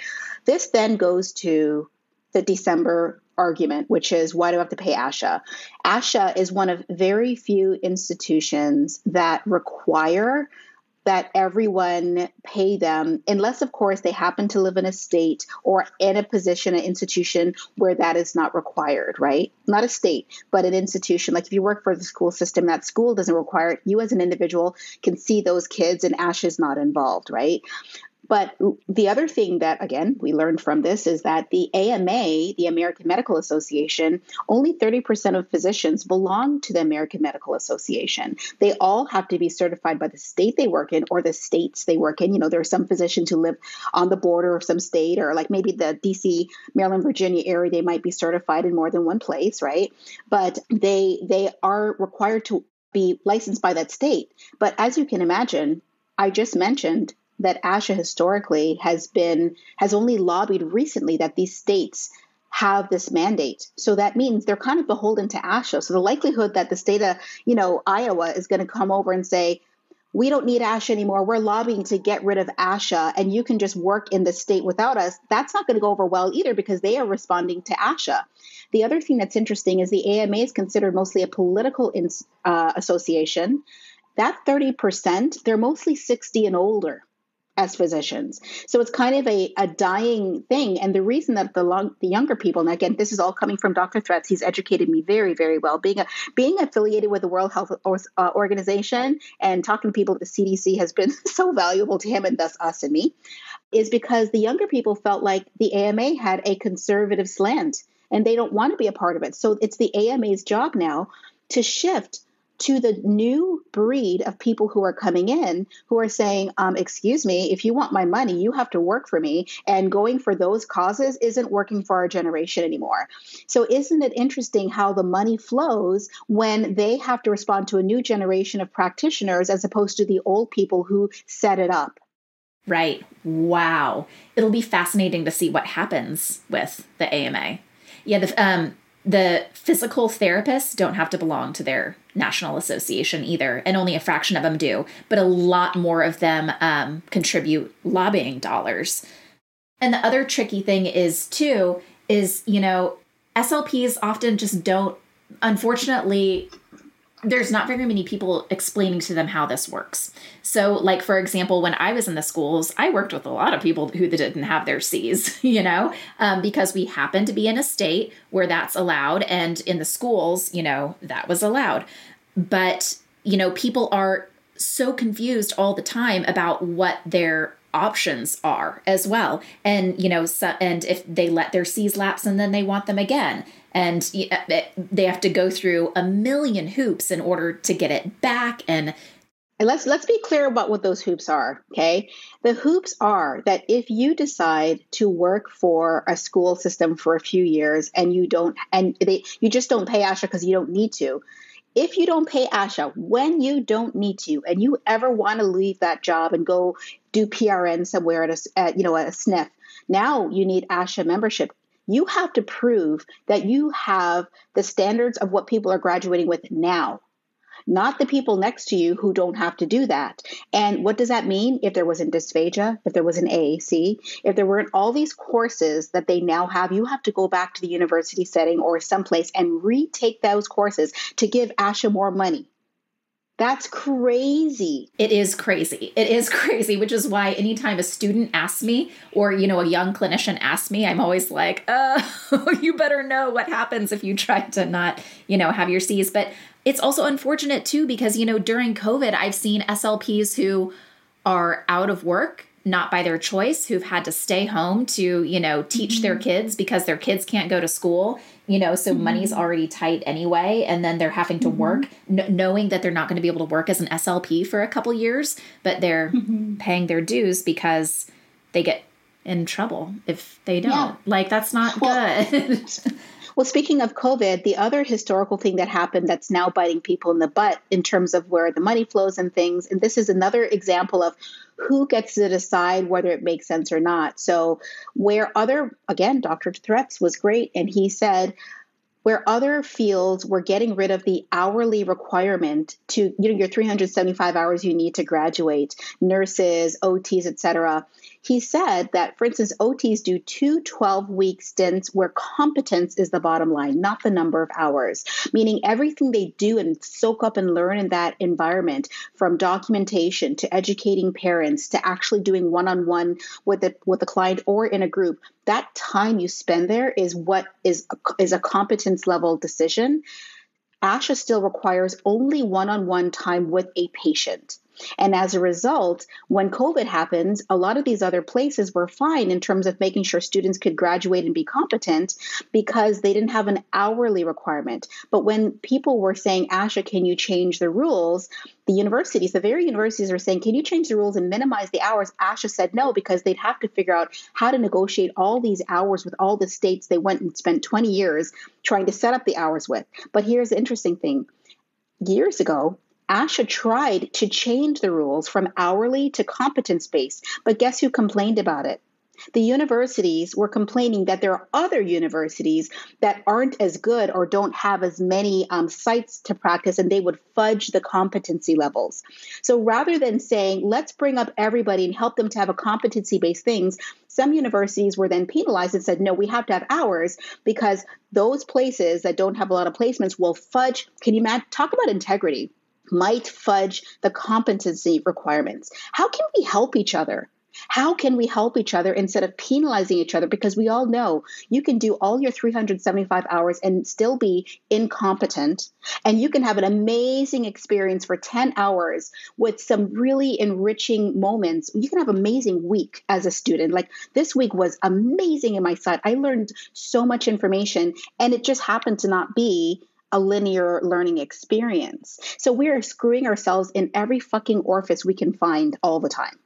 this then goes to the December argument, which is why do I have to pay ASHA? ASHA is one of very few institutions that require that everyone pay them, unless, of course, they happen to live in a state or in a position, an institution where that is not required, right? Not a state, but an institution. Like if you work for the school system, that school doesn't require it. You as an individual can see those kids and ASHA is not involved, right? But the other thing that, again, we learned from this is that the AMA, the American Medical Association, only 30% of physicians belong to the American Medical Association. They all have to be certified by the state they work in or the states they work in. You know, there are some physicians who live on the border of some state or like maybe the DC, Maryland, Virginia area, they might be certified in more than one place, right? But they they are required to be licensed by that state. But as you can imagine, I just mentioned that ASHA historically has been has only lobbied recently that these states have this mandate. So that means they're kind of beholden to ASHA. So the likelihood that the state of, you know, Iowa is going to come over and say, we don't need ASHA anymore. We're lobbying to get rid of ASHA and you can just work in the state without us. That's not going to go over well either because they are responding to ASHA. The other thing that's interesting is the AMA is considered mostly a political in, uh, association. That 30%, they're mostly 60 and older as physicians. So it's kind of a, a dying thing. And the reason that the long, the younger people, and again, this is all coming from Dr. Threats. He's educated me very, very well. Being a being affiliated with the World Health uh, Organization and talking to people at the CDC has been so valuable to him and thus us and me, is because the younger people felt like the AMA had a conservative slant and they don't want to be a part of it. So it's the AMA's job now to shift to the new breed of people who are coming in who are saying, um, Excuse me, if you want my money, you have to work for me. And going for those causes isn't working for our generation anymore. So, isn't it interesting how the money flows when they have to respond to a new generation of practitioners as opposed to the old people who set it up? Right. Wow. It'll be fascinating to see what happens with the AMA. Yeah, the, um, the physical therapists don't have to belong to their national association either, and only a fraction of them do, but a lot more of them um, contribute lobbying dollars. And the other tricky thing is, too, is, you know, SLPs often just don't, unfortunately, there's not very many people explaining to them how this works. So, like, for example, when I was in the schools, I worked with a lot of people who didn't have their C's, you know, um, because we happen to be in a state where that's allowed. And in the schools, you know, that was allowed. But, you know, people are so confused all the time about what their options are as well. And you know so, and if they let their c's lapse and then they want them again. And uh, they have to go through a million hoops in order to get it back. And and let's let's be clear about what those hoops are okay? The hoops are that if you decide to work for a school system for a few years and you don't and they you just don't pay ASHA because you don't need to if you don't pay ASHA when you don't need to and you ever want to leave that job and go do prn somewhere at a at, you know a SNF now you need ASHA membership. You have to prove that you have the standards of what people are graduating with now not the people next to you who don't have to do that. And what does that mean? If there wasn't dysphagia, if there was an AAC, if there weren't all these courses that they now have, you have to go back to the university setting or someplace and retake those courses to give ASHA more money. That's crazy. It is crazy. It is crazy, which is why anytime a student asks me or, you know, a young clinician asks me, I'm always like, oh, you better know what happens if you try to not, you know, have your C's. But it's also unfortunate too, because, you know, during COVID, I've seen SLPs who are out of work not by their choice who've had to stay home to you know teach mm-hmm. their kids because their kids can't go to school you know so mm-hmm. money's already tight anyway and then they're having to mm-hmm. work n- knowing that they're not going to be able to work as an slp for a couple years but they're mm-hmm. paying their dues because they get in trouble if they don't yeah. like that's not well, good Well, speaking of COVID, the other historical thing that happened that's now biting people in the butt in terms of where the money flows and things, and this is another example of who gets to decide whether it makes sense or not. So, where other, again, Dr. Threats was great, and he said, where other fields were getting rid of the hourly requirement to you know your 375 hours you need to graduate nurses ots etc he said that, for instance, OTs do two 12 week stints where competence is the bottom line, not the number of hours, meaning everything they do and soak up and learn in that environment, from documentation to educating parents to actually doing one on one with the, with the client or in a group, that time you spend there is what is is a competence level decision. ASHA still requires only one on one time with a patient. And as a result, when COVID happens, a lot of these other places were fine in terms of making sure students could graduate and be competent because they didn't have an hourly requirement. But when people were saying, ASHA, can you change the rules? The universities, the very universities are saying, can you change the rules and minimize the hours? ASHA said no because they'd have to figure out how to negotiate all these hours with all the states they went and spent 20 years trying to set up the hours with. But here's the interesting thing years ago, ASHA tried to change the rules from hourly to competence based, but guess who complained about it? The universities were complaining that there are other universities that aren't as good or don't have as many um, sites to practice, and they would fudge the competency levels. So rather than saying, let's bring up everybody and help them to have a competency based things, some universities were then penalized and said, no, we have to have hours because those places that don't have a lot of placements will fudge. Can you talk about integrity? Might fudge the competency requirements. How can we help each other? How can we help each other instead of penalizing each other? Because we all know you can do all your 375 hours and still be incompetent. And you can have an amazing experience for 10 hours with some really enriching moments. You can have an amazing week as a student. Like this week was amazing in my side. I learned so much information, and it just happened to not be a linear learning experience. So we are screwing ourselves in every fucking orifice we can find all the time.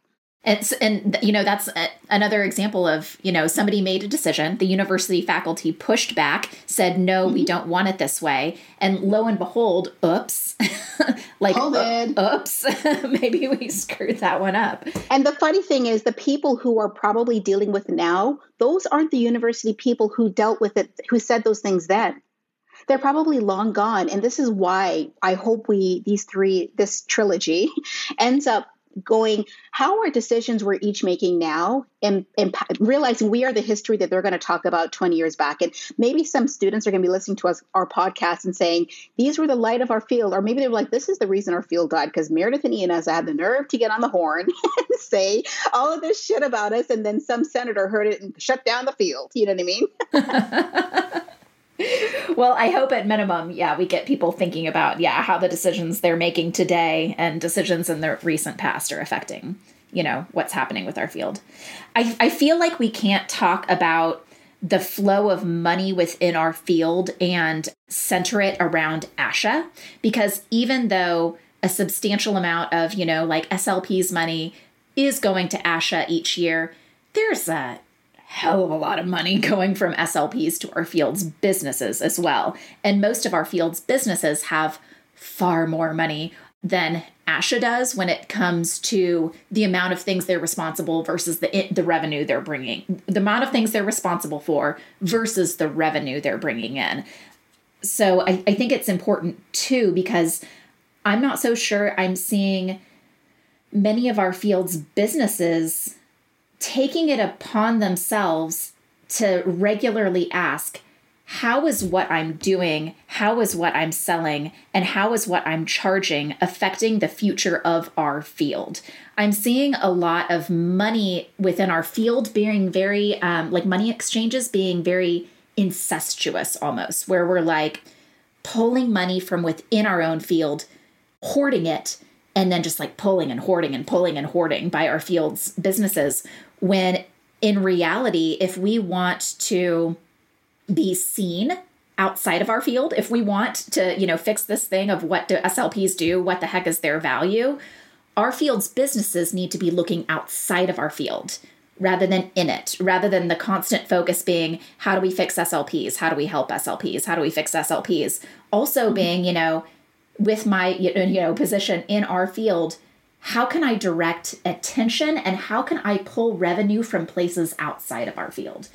It's and you know that's a, another example of you know somebody made a decision. The university faculty pushed back, said no, mm-hmm. we don't want it this way, and lo and behold, oops, like COVID. oops, maybe we screwed that one up. And the funny thing is, the people who are probably dealing with now, those aren't the university people who dealt with it, who said those things then they're probably long gone. And this is why I hope we, these three, this trilogy ends up going how are decisions we're each making now and, and realizing we are the history that they're going to talk about 20 years back. And maybe some students are going to be listening to us our podcast and saying these were the light of our field. Or maybe they're like this is the reason our field died because meredith and Ina had the nerve to get on the horn and say all of this shit about us. And then some senator heard it and shut down the field. You know what i mean well, I hope at minimum, yeah, we get people thinking about, yeah, how the decisions they're making today and decisions in the recent past are affecting, you know, what's happening with our field. I, I feel like we can't talk about the flow of money within our field and center it around ASHA because even though a substantial amount of, you know, like SLP's money is going to ASHA each year, there's a hell of a lot of money going from SLPs to our field's businesses as well. And most of our field's businesses have far more money than ASHA does when it comes to the amount of things they're responsible versus the the revenue they're bringing, the amount of things they're responsible for versus the revenue they're bringing in. So I, I think it's important too because I'm not so sure I'm seeing many of our field's businesses taking it upon themselves to regularly ask, how is what I'm doing, how is what I'm selling, and how is what I'm charging affecting the future of our field? I'm seeing a lot of money within our field being very, um, like money exchanges being very incestuous almost, where we're like pulling money from within our own field, hoarding it, and then just like pulling and hoarding and pulling and hoarding by our field's businesses when in reality, if we want to be seen outside of our field, if we want to, you know, fix this thing of what do SLPs do, what the heck is their value, our field's businesses need to be looking outside of our field rather than in it, rather than the constant focus being how do we fix SLPs? How do we help SLPs? How do we fix SLPs? Also mm-hmm. being, you know, with my you know position in our field, how can I direct attention and how can I pull revenue from places outside of our field?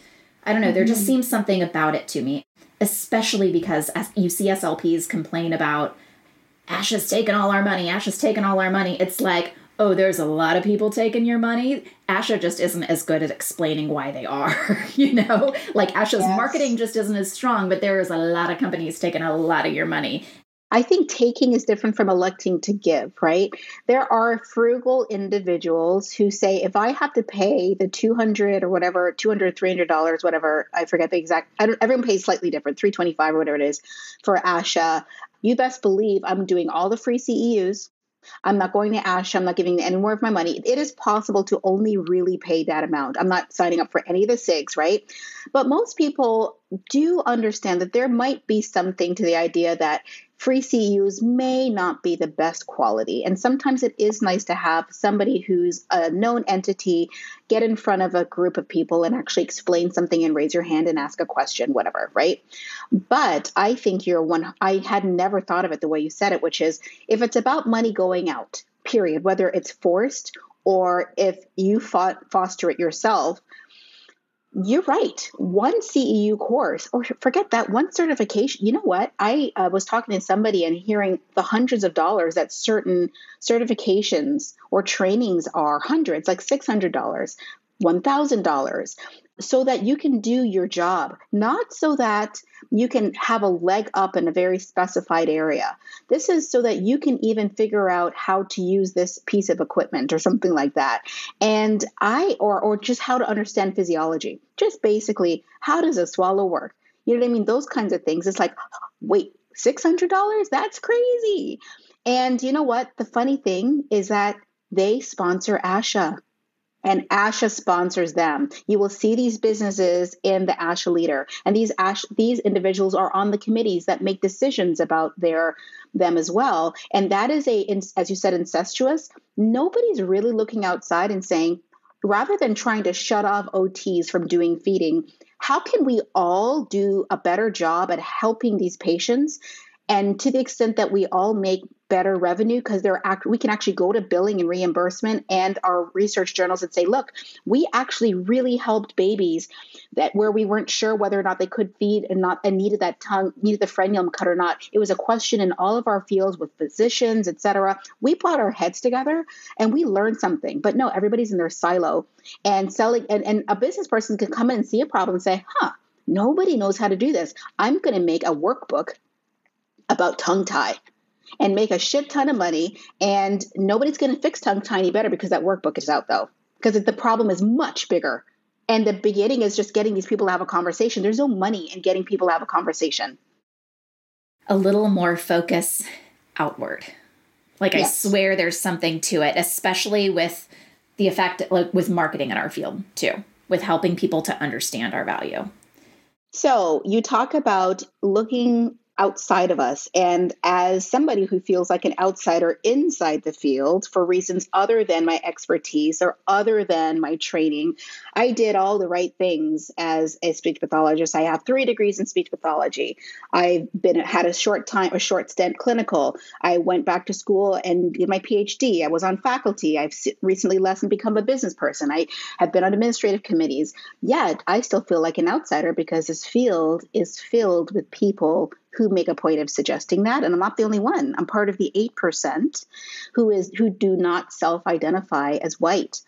I don't know, there just mm-hmm. seems something about it to me, especially because you see SLPs complain about Ash ASHA's taking all our money, Ash ASHA's taking all our money. It's like, oh, there's a lot of people taking your money. ASHA just isn't as good at explaining why they are, you know? Like ASHA's yes. marketing just isn't as strong, but there is a lot of companies taking a lot of your money. I think taking is different from electing to give, right? There are frugal individuals who say, if I have to pay the 200 or whatever, 200, $300, whatever, I forget the exact, everyone pays slightly different, 325 or whatever it is for ASHA. You best believe I'm doing all the free CEUs. I'm not going to ASHA. I'm not giving any more of my money. It is possible to only really pay that amount. I'm not signing up for any of the SIGs, right? But most people do understand that there might be something to the idea that free CEUs may not be the best quality. And sometimes it is nice to have somebody who's a known entity get in front of a group of people and actually explain something and raise your hand and ask a question, whatever, right? But I think you're one, I had never thought of it the way you said it, which is if it's about money going out, period, whether it's forced or if you fought, foster it yourself, you're right. One CEU course, or forget that one certification. You know what? I uh, was talking to somebody and hearing the hundreds of dollars that certain certifications or trainings are hundreds, like $600, $1,000 so that you can do your job, not so that you can have a leg up in a very specified area. This is so that you can even figure out how to use this piece of equipment or something like that. And I or or just how to understand physiology. Just basically, how does a swallow work? You know what I mean? Those kinds of things. It's like, wait, $600? That's crazy. And you know what? The funny thing is that they sponsor ASHA and ASHA sponsors them. You will see these businesses in the ASHA leader, and these ASHA, these individuals are on the committees that make decisions about their them as well. And that is a, as you said, incestuous. Nobody's really looking outside and saying, rather than trying to shut off OTs from doing feeding, how can we all do a better job at helping these patients? And to the extent that we all make better revenue because they're act- we can actually go to billing and reimbursement and our research journals and say look we actually really helped babies that where we weren't sure whether or not they could feed and not and needed that tongue needed the frenulum cut or not. It was a question in all of our fields with physicians etc we put our heads together and we learned something. But no everybody's in their silo. And selling and, and a business person can come in and see a problem and say huh nobody knows how to do this. I'm going to make a workbook about tongue tie and make a shit ton of money. And nobody's going to fix tongue tiny better because that workbook is out though, because the problem is much bigger. And the beginning is just getting these people to have a conversation. There's no money in getting people to have a conversation. A little more focus outward. Like yes. I swear there's something to it, especially with the effect like with marketing in our field too, with helping people to understand our value. So you talk about looking outside of us. And as somebody who feels like an outsider inside the field for reasons other than my expertise or other than my training, I did all the right things as a speech pathologist. I have three degrees in speech pathology. I've been had a short time, a short stint clinical. I went back to school and did my PhD. I was on faculty. I've recently left and become a business person. I have been on administrative committees. Yet I still feel like an outsider because this field is filled with people who make a point of suggesting that and i'm not the only one i'm part of the 8% who is who do not self-identify as white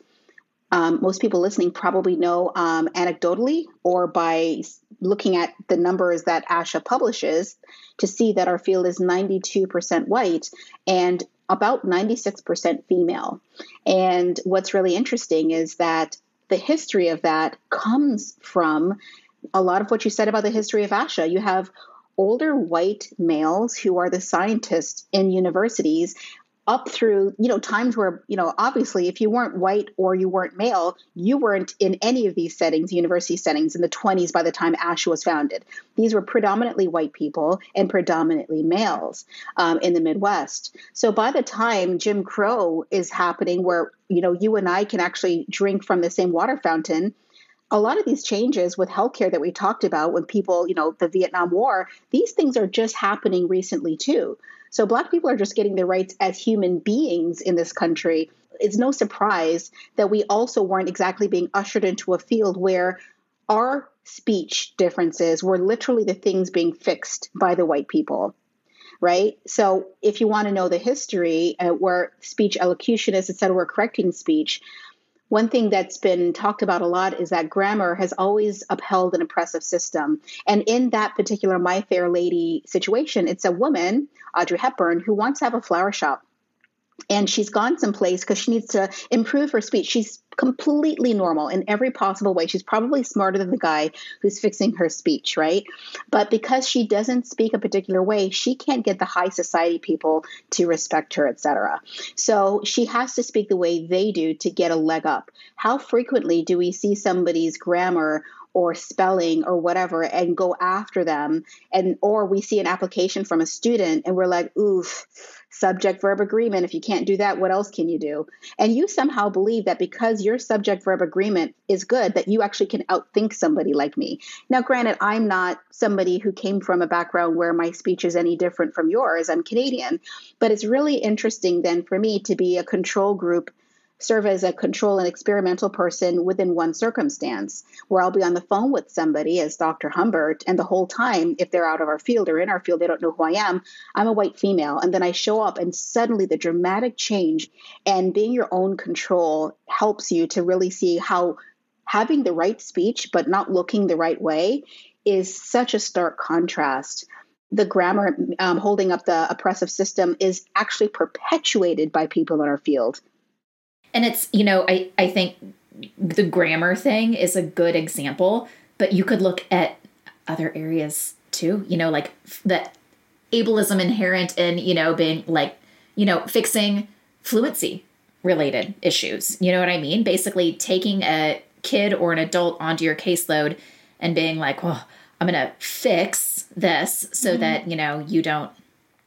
um, most people listening probably know um, anecdotally or by looking at the numbers that ASHA publishes to see that our field is 92% white and about 96% female. And what's really interesting is that the history of that comes from a lot of what you said about the history of ASHA. You have older white males who are the scientists in universities up through you know times where you know obviously if you weren't white or you weren't male you weren't in any of these settings university settings in the 20s by the time ASHA was founded. These were predominantly white people and predominantly males um, in the midwest. So by the time jim crow is happening where you know you and i can actually drink from the same water fountain a lot of these changes with healthcare that we talked about when people, you know, the Vietnam War, these things are just happening recently too. So black people are just getting their rights as human beings in this country. It's no surprise that we also weren't exactly being ushered into a field where our speech differences were literally the things being fixed by the white people right? So if you want to know the history uh, where speech elocutionists, et cetera, were correcting speech, one thing that's been talked about a lot is that grammar has always upheld an oppressive system. And in that particular My Fair Lady situation, it's a woman, Audrey Hepburn, who wants to have a flower shop and she's gone someplace because she needs to improve her speech. She's completely normal in every possible way. She's probably smarter than the guy who's fixing her speech, right? But because she doesn't speak a particular way, she can't get the high society people to respect her, etc. So she has to speak the way they do to get a leg up. How frequently do we see somebody's grammar or spelling or whatever and go after them. And or we see an application from a student and we're like oof subject verb agreement. If you can't do that what else can you do? And you somehow believe that because your subject verb agreement is good that you actually can outthink somebody like me. Now granted i'm not somebody who came from a background where my speech is any different from yours. I'm canadian. But it's really interesting then for me to be a control group serve as a control and experimental person within one circumstance where I'll be on the phone with somebody as Dr. Humbert, and the whole time, if they're out of our field or in our field, they don't know who I am. I'm a white female. And then I show up, and suddenly the dramatic change and being your own control helps you to really see how having the right speech but not looking the right way is such a stark contrast the grammar um, holding up the oppressive system is actually perpetuated by people in our field and it's, you know, I, I think the grammar thing is a good example, but you could look at other areas too, you know, like the ableism inherent in, you know, being like, you know, fixing fluency related issues. You know what I mean? Basically taking a kid or an adult onto your caseload and being like, well, I'm going to fix this so mm-hmm. that, you know, you don't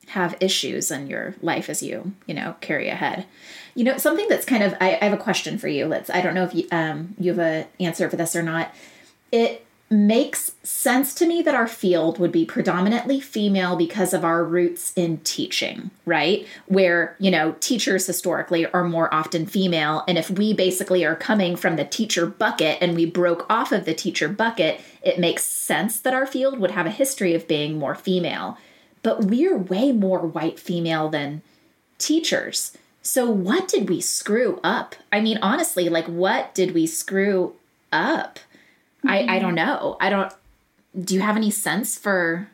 have issues in your life as you, you know, carry ahead. You know, something that's kind of I, I have a question for you. Let's I don't know if you um you have a answer for this or not. It makes sense to me that our field would be predominantly female because of our roots in teaching, right? Where, you know, teachers historically are more often female. And if we basically are coming from the teacher bucket and we broke off of the teacher bucket, it makes sense that our field would have a history of being more female. But we're way more white female than teachers. So, what did we screw up? I mean, honestly, like, what did we screw up? I, I don't mm-hmm. know. I don't. Do you have any sense for?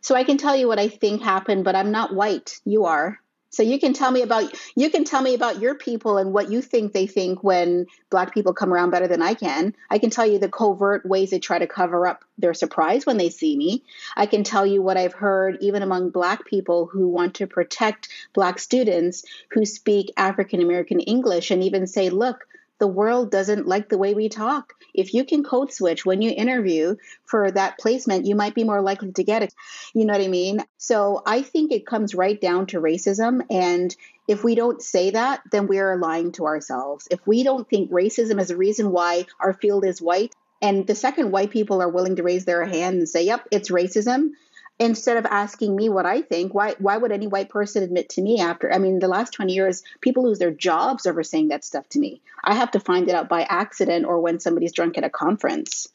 So I can tell you what I think happened, but I'm not white. You are. So you can tell me about you can tell me about your people and what you think they think when black people come around better than I can. I can tell you the covert ways they try to cover up their surprise when they see me. I can tell you what I've heard even among black people who want to protect black students who speak African American English and even say, "Look, the world doesn't like the way we talk. If you can code switch when you interview for that placement, you might be more likely to get it. You know what I mean? So I think it comes right down to racism. And if we don't say that, then we're lying to ourselves. If we don't think racism is a reason why our field is white, and the second white people are willing to raise their hand and say, yep, it's racism, instead of asking me what I think, why why would any white person admit to me after? I mean, the last 20 years, people lose their jobs over saying that stuff to me. I have to find it out by accident or when somebody's drunk at a conference.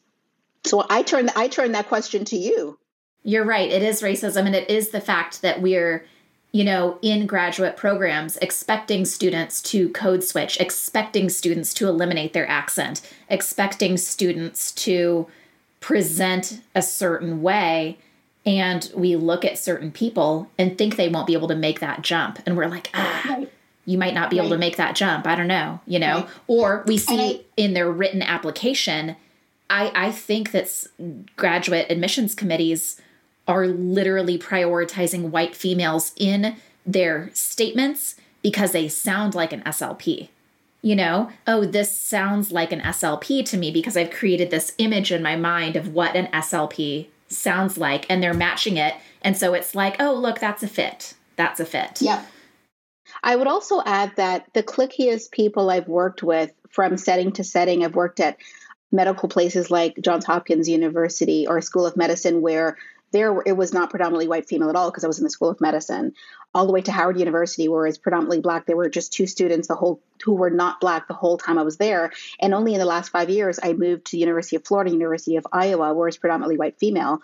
So I turn I turn that question to you. You're right. It is racism and it is the fact that we're you know, in graduate programs, expecting students to code switch, expecting students to eliminate their accent, expecting students to present a certain way and we look at certain people and think they won't be able to make that jump and we're like ah right. you might not be right. able to make that jump i don't know you know right. or we see I, in their written application i i think that graduate admissions committees are literally prioritizing white females in their statements because they sound like an slp you know, oh, this sounds like an SLP to me because I've created this image in my mind of what an SLP sounds like and they're matching it. And so it's like, oh, look, that's a fit. That's a fit. Yeah. I would also add that the clickiest people I've worked with from setting to setting, I've worked at medical places like Johns Hopkins University or School of Medicine where there it was not predominantly white female at all because I was in the School of Medicine, all the way to Howard University where it's predominantly black. There were just two students the whole who were not black the whole time I was there, and only in the last five years I moved to the University of Florida, University of Iowa, where it's predominantly white female.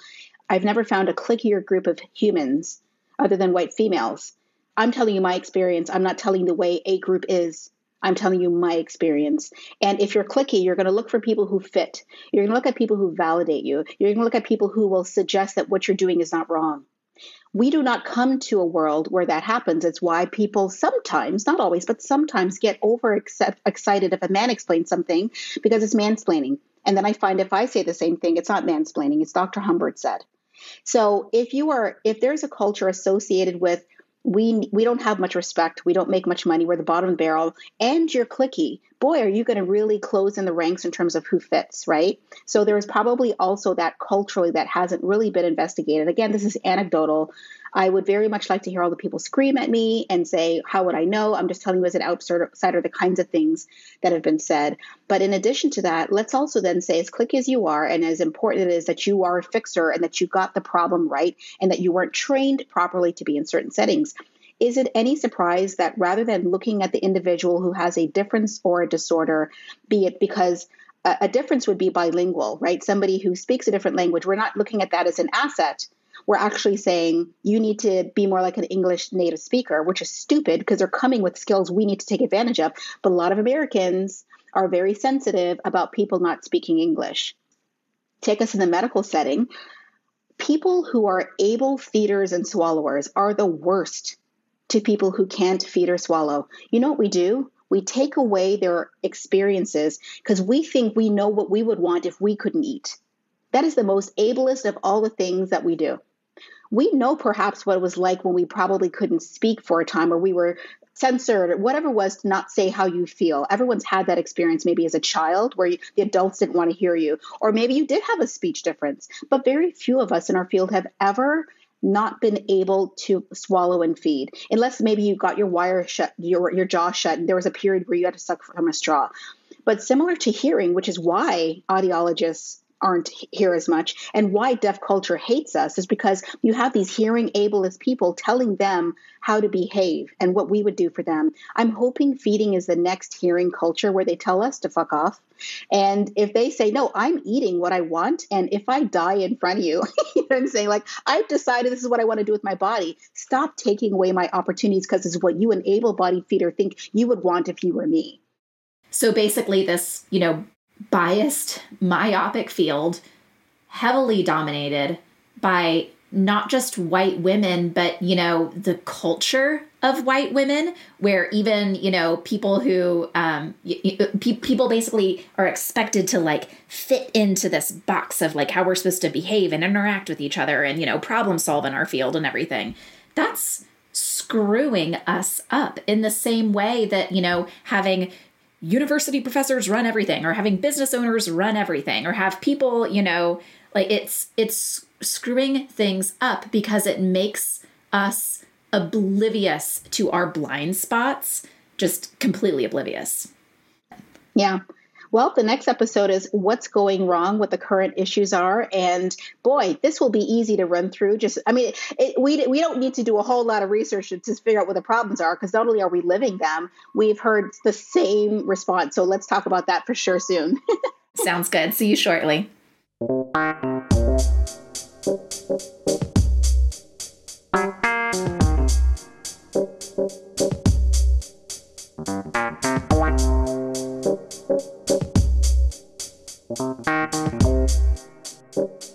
I've never found a clickier group of humans other than white females. I'm telling you my experience. I'm not telling the way a group is. I'm telling you my experience. And if you're clicky, you're going to look for people who fit. You're going to look at people who validate you. You're going to look at people who will suggest that what you're doing is not wrong. We do not come to a world where that happens. It's why people sometimes, not always, but sometimes get over excited if a man explains something because it's mansplaining. And then I find if I say the same thing, it's not mansplaining, it's Dr. Humbert said. So if you are, if there's a culture associated with we we don't have much respect. We don't make much money. We're the bottom of the barrel, and you're clicky. Boy, are you going to really close in the ranks in terms of who fits, right? So there is probably also that culturally that hasn't really been investigated. Again, this is anecdotal. I would very much like to hear all the people scream at me and say, How would I know? I'm just telling you as an outsider the kinds of things that have been said. But in addition to that, let's also then say, as click as you are, and as important it is that you are a fixer and that you got the problem right and that you weren't trained properly to be in certain settings. Is it any surprise that rather than looking at the individual who has a difference or a disorder, be it because a difference would be bilingual, right? Somebody who speaks a different language, we're not looking at that as an asset we're actually saying you need to be more like an English native speaker, which is stupid because they're coming with skills we need to take advantage of. But a lot of Americans are very sensitive about people not speaking English. Take us in the medical setting. People who are able feeders and swallowers are the worst to people who can't feed or swallow. You know what we do? We take away their experiences because we think we know what we would want if we couldn't eat. That is the most ableist of all the things that we do we know perhaps what it was like when we probably couldn't speak for a time or we were censored or whatever it was to not say how you feel. Everyone's had that experience maybe as a child where you, the adults didn't want to hear you, or maybe you did have a speech difference. But very few of us in our field have ever not been able to swallow and feed, unless maybe you got your wire shut, your your jaw shut, and there was a period where you had to suck from a straw. But similar to hearing, which is why audiologists aren't here as much. And why deaf culture hates us is because you have these hearing ableist people telling them how to behave and what we would do for them. I'm hoping feeding is the next hearing culture where they tell us to fuck off. And if they say no i'm eating what i want and if i die in front of you you know what i'm saying? Like i've decided this is what i want to do with my body. Stop taking away my opportunities because it's what you an able bodied feeder think you would want if you were me. So basically, this, you know, biased, myopic field, heavily dominated by not just white women, but, you know, the culture of white women, where even, you know, people who, um, people basically are expected to like fit into this box of like how we're supposed to behave and interact with each other and, you know, problem solve in our field and everything. That's screwing us up in the same way that, you know, having university professors run everything or having business owners run everything or have people you know like it's it's screwing things up because it makes us oblivious to our blind spots just completely oblivious. Yeah well, the next episode is what's going wrong, what the current issues are, and boy, this will be easy to run through. Just, I mean, it, we we don't need to do a whole lot of research to, to figure out what the problems are because not only are we living them, we've heard the same response. So let's talk about that for sure soon. Sounds good. See you shortly. Thank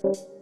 you.